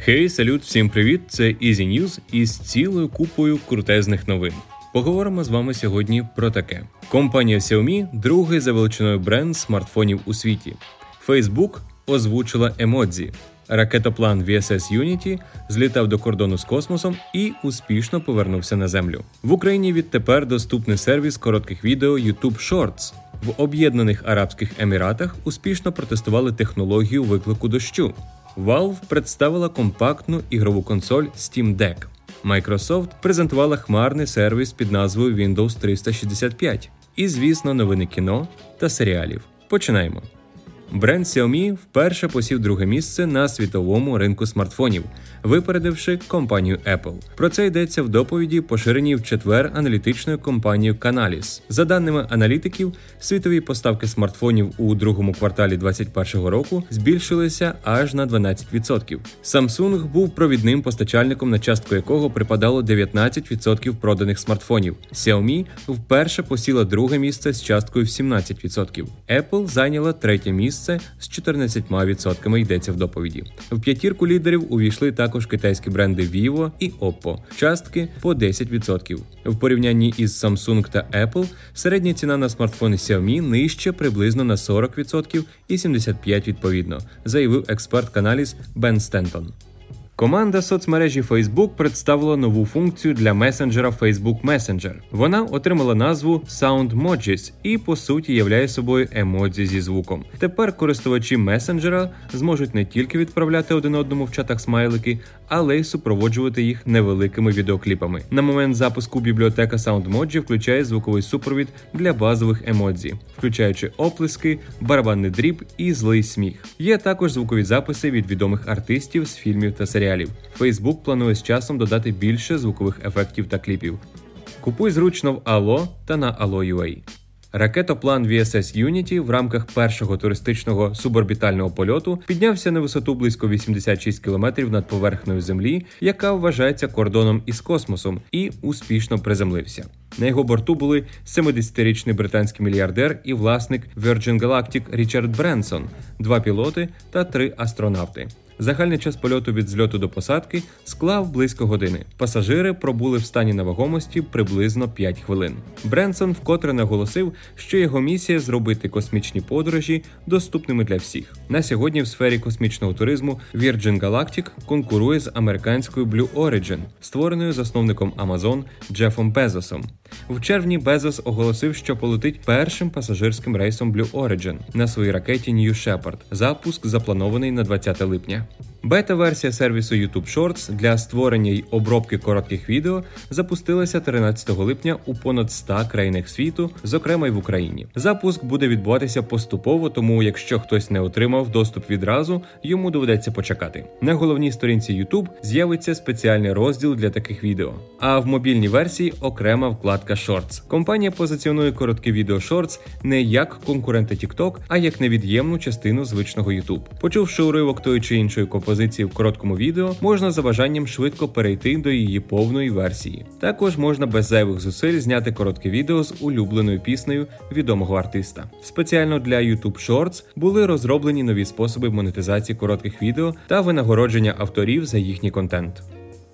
Хей, салют, всім привіт! Це Easy News із цілою купою крутезних новин. Поговоримо з вами сьогодні про таке: компанія Xiaomi – другий за величиною бренд смартфонів у світі. Facebook озвучила емодзі. Ракетоплан VSS Unity злітав до кордону з космосом і успішно повернувся на землю. В Україні відтепер доступний сервіс коротких відео YouTube Shorts. В Об'єднаних Арабських Еміратах успішно протестували технологію виклику дощу. Valve представила компактну ігрову консоль Steam Deck. Microsoft презентувала хмарний сервіс під назвою Windows 365. І, звісно, новини кіно та серіалів. Починаємо. Бренд Xiaomi вперше посів друге місце на світовому ринку смартфонів, випередивши компанію Apple. Про це йдеться в доповіді, поширеній в четвер аналітичною компанією Canalys. За даними аналітиків, світові поставки смартфонів у другому кварталі 2021 року збільшилися аж на 12%. Samsung був провідним постачальником, на частку якого припадало 19% проданих смартфонів. Xiaomi вперше посіла друге місце з часткою в 17%. Apple зайняла третє місце місце з 14% йдеться в доповіді. В п'ятірку лідерів увійшли також китайські бренди Vivo і Oppo, частки по 10%. В порівнянні із Samsung та Apple середня ціна на смартфони Xiaomi нижче приблизно на 40% і 75% відповідно, заявив експерт каналіз Бен Стентон. Команда соцмережі Facebook представила нову функцію для месенджера Facebook Messenger. Вона отримала назву SoundMojis і по суті являє собою емодзі зі звуком. Тепер користувачі месенджера зможуть не тільки відправляти один одному в чатах смайлики, але й супроводжувати їх невеликими відеокліпами. На момент запуску бібліотека SoundMoji включає звуковий супровід для базових емодзі, включаючи оплески, барабанний дріб і злий сміх. Є також звукові записи від відомих артистів з фільмів та серіалів серіалів. Facebook планує з часом додати більше звукових ефектів та кліпів. Купуй зручно в Allo та на Allo.ua. Ракетоплан VSS Unity в рамках першого туристичного суборбітального польоту піднявся на висоту близько 86 км над поверхнею землі, яка вважається кордоном із космосом, і успішно приземлився. На його борту були 70-річний британський мільярдер і власник Virgin Galactic Річард Бренсон, два пілоти та три астронавти. Загальний час польоту від зльоту до посадки склав близько години. Пасажири пробули в стані невагомості приблизно 5 хвилин. Бренсон вкотре наголосив, що його місія зробити космічні подорожі доступними для всіх. На сьогодні в сфері космічного туризму Virgin Galactic конкурує з американською Blue Origin, створеною засновником Amazon Джефом Безосом. В червні Безос оголосив, що полетить першим пасажирським рейсом Blue Origin на своїй ракеті New Shepard. Запуск запланований на 20 липня. Бета-версія сервісу YouTube Shorts для створення й обробки коротких відео запустилася 13 липня у понад 100 країнах світу, зокрема й в Україні. Запуск буде відбуватися поступово, тому якщо хтось не отримав доступ відразу, йому доведеться почекати. На головній сторінці YouTube з'явиться спеціальний розділ для таких відео. А в мобільній версії окрема вкладка Shorts. Компанія позиціонує короткі відео Shorts не як конкуренти TikTok, а як невід'ємну частину звичного YouTube. Почувши уривок тої чи іншої компанії, композиції в короткому відео, можна за бажанням швидко перейти до її повної версії. Також можна без зайвих зусиль зняти коротке відео з улюбленою піснею відомого артиста. Спеціально для YouTube Shorts були розроблені нові способи монетизації коротких відео та винагородження авторів за їхній контент.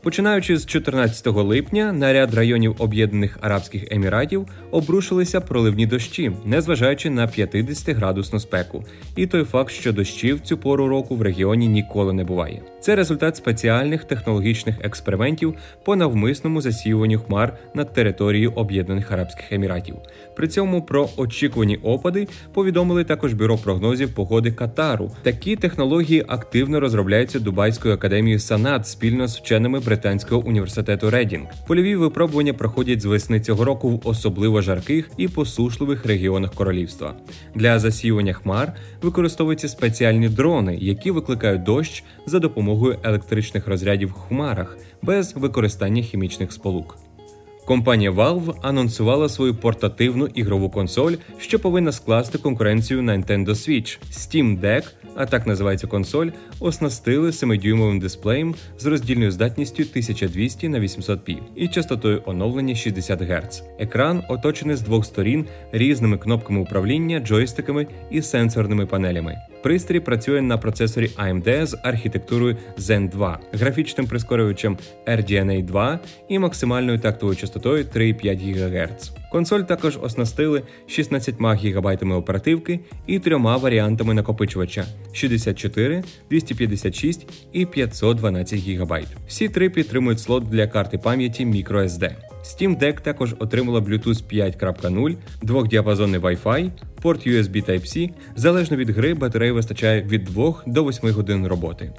Починаючи з 14 липня на ряд районів Об'єднаних Арабських Еміратів обрушилися проливні дощі, незважаючи на 50-градусну спеку, і той факт, що дощів цю пору року в регіоні ніколи не буває. Це результат спеціальних технологічних експериментів по навмисному засіюванню хмар над територією Об'єднаних Арабських Еміратів. При цьому про очікувані опади повідомили також бюро прогнозів погоди Катару. Такі технології активно розробляються Дубайською академією Санат спільно з вченими британського університету Редінг. Польові випробування проходять з весни цього року в особливо жарких і посушливих регіонах королівства. Для засіювання хмар використовуються спеціальні дрони, які викликають дощ за допомогою електричних розрядів в хмарах без використання хімічних сполук. Компанія Valve анонсувала свою портативну ігрову консоль, що повинна скласти конкуренцію на Nintendo Switch. Steam Deck, а так називається консоль, оснастили 7-дюймовим дисплеєм з роздільною здатністю 1200 на 800p і частотою оновлення 60 Гц. Екран оточений з двох сторін різними кнопками управління, джойстиками і сенсорними панелями. Пристрій працює на процесорі AMD з архітектурою Zen 2, графічним прискорювачем RDNA 2 і максимальною тактовою частотою 3,5 ГГц. Консоль також оснастили 16 ГБ оперативки і трьома варіантами накопичувача 64, 256 і 512 ГБ. Всі три підтримують слот для карти пам'яті microSD. Steam Deck також отримала Bluetooth 5.0, двохдіапазонний Wi-Fi, порт USB Type-C. Залежно від гри, батареї вистачає від 2 до 8 годин роботи.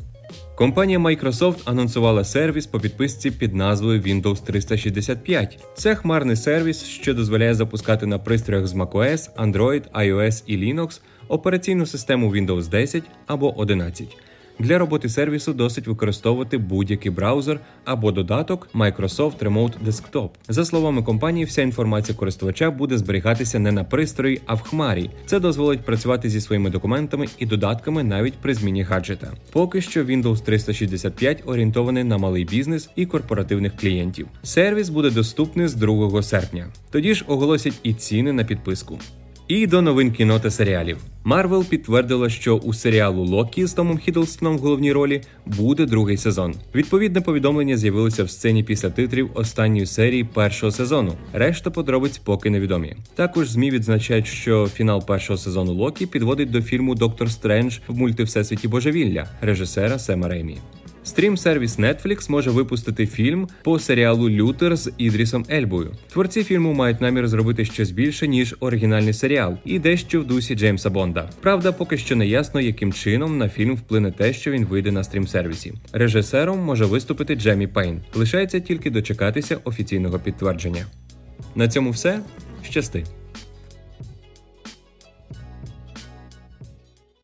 Компанія Microsoft анонсувала сервіс по підписці під назвою Windows 365. Це хмарний сервіс, що дозволяє запускати на пристроях з macOS, Android, iOS і Linux операційну систему Windows 10 або 11. Для роботи сервісу досить використовувати будь-який браузер або додаток Microsoft Remote Desktop. За словами компанії, вся інформація користувача буде зберігатися не на пристрої, а в хмарі. Це дозволить працювати зі своїми документами і додатками навіть при зміні гаджета. Поки що Windows 365 орієнтований на малий бізнес і корпоративних клієнтів. Сервіс буде доступний з 2 серпня. Тоді ж оголосять і ціни на підписку. І до новин кіно та серіалів. Марвел підтвердила, що у серіалу Локі з Томом Хіддлстоном в головній ролі буде другий сезон. Відповідне повідомлення з'явилося в сцені після титрів останньої серії першого сезону. Решта подробиць поки невідомі. Також змі відзначають, що фінал першого сезону Локі підводить до фільму Доктор Стрендж в мультивсесвіті Божевілля режисера Сема Реймі. Стрім-сервіс Netflix може випустити фільм по серіалу Лютер з Ідрісом Ельбою. Творці фільму мають намір зробити щось більше ніж оригінальний серіал, і дещо в дусі Джеймса Бонда. Правда, поки що не ясно, яким чином на фільм вплине те, що він вийде на стрім-сервісі. Режисером може виступити Джемі Пейн. Лишається тільки дочекатися офіційного підтвердження. На цьому все. Щасти.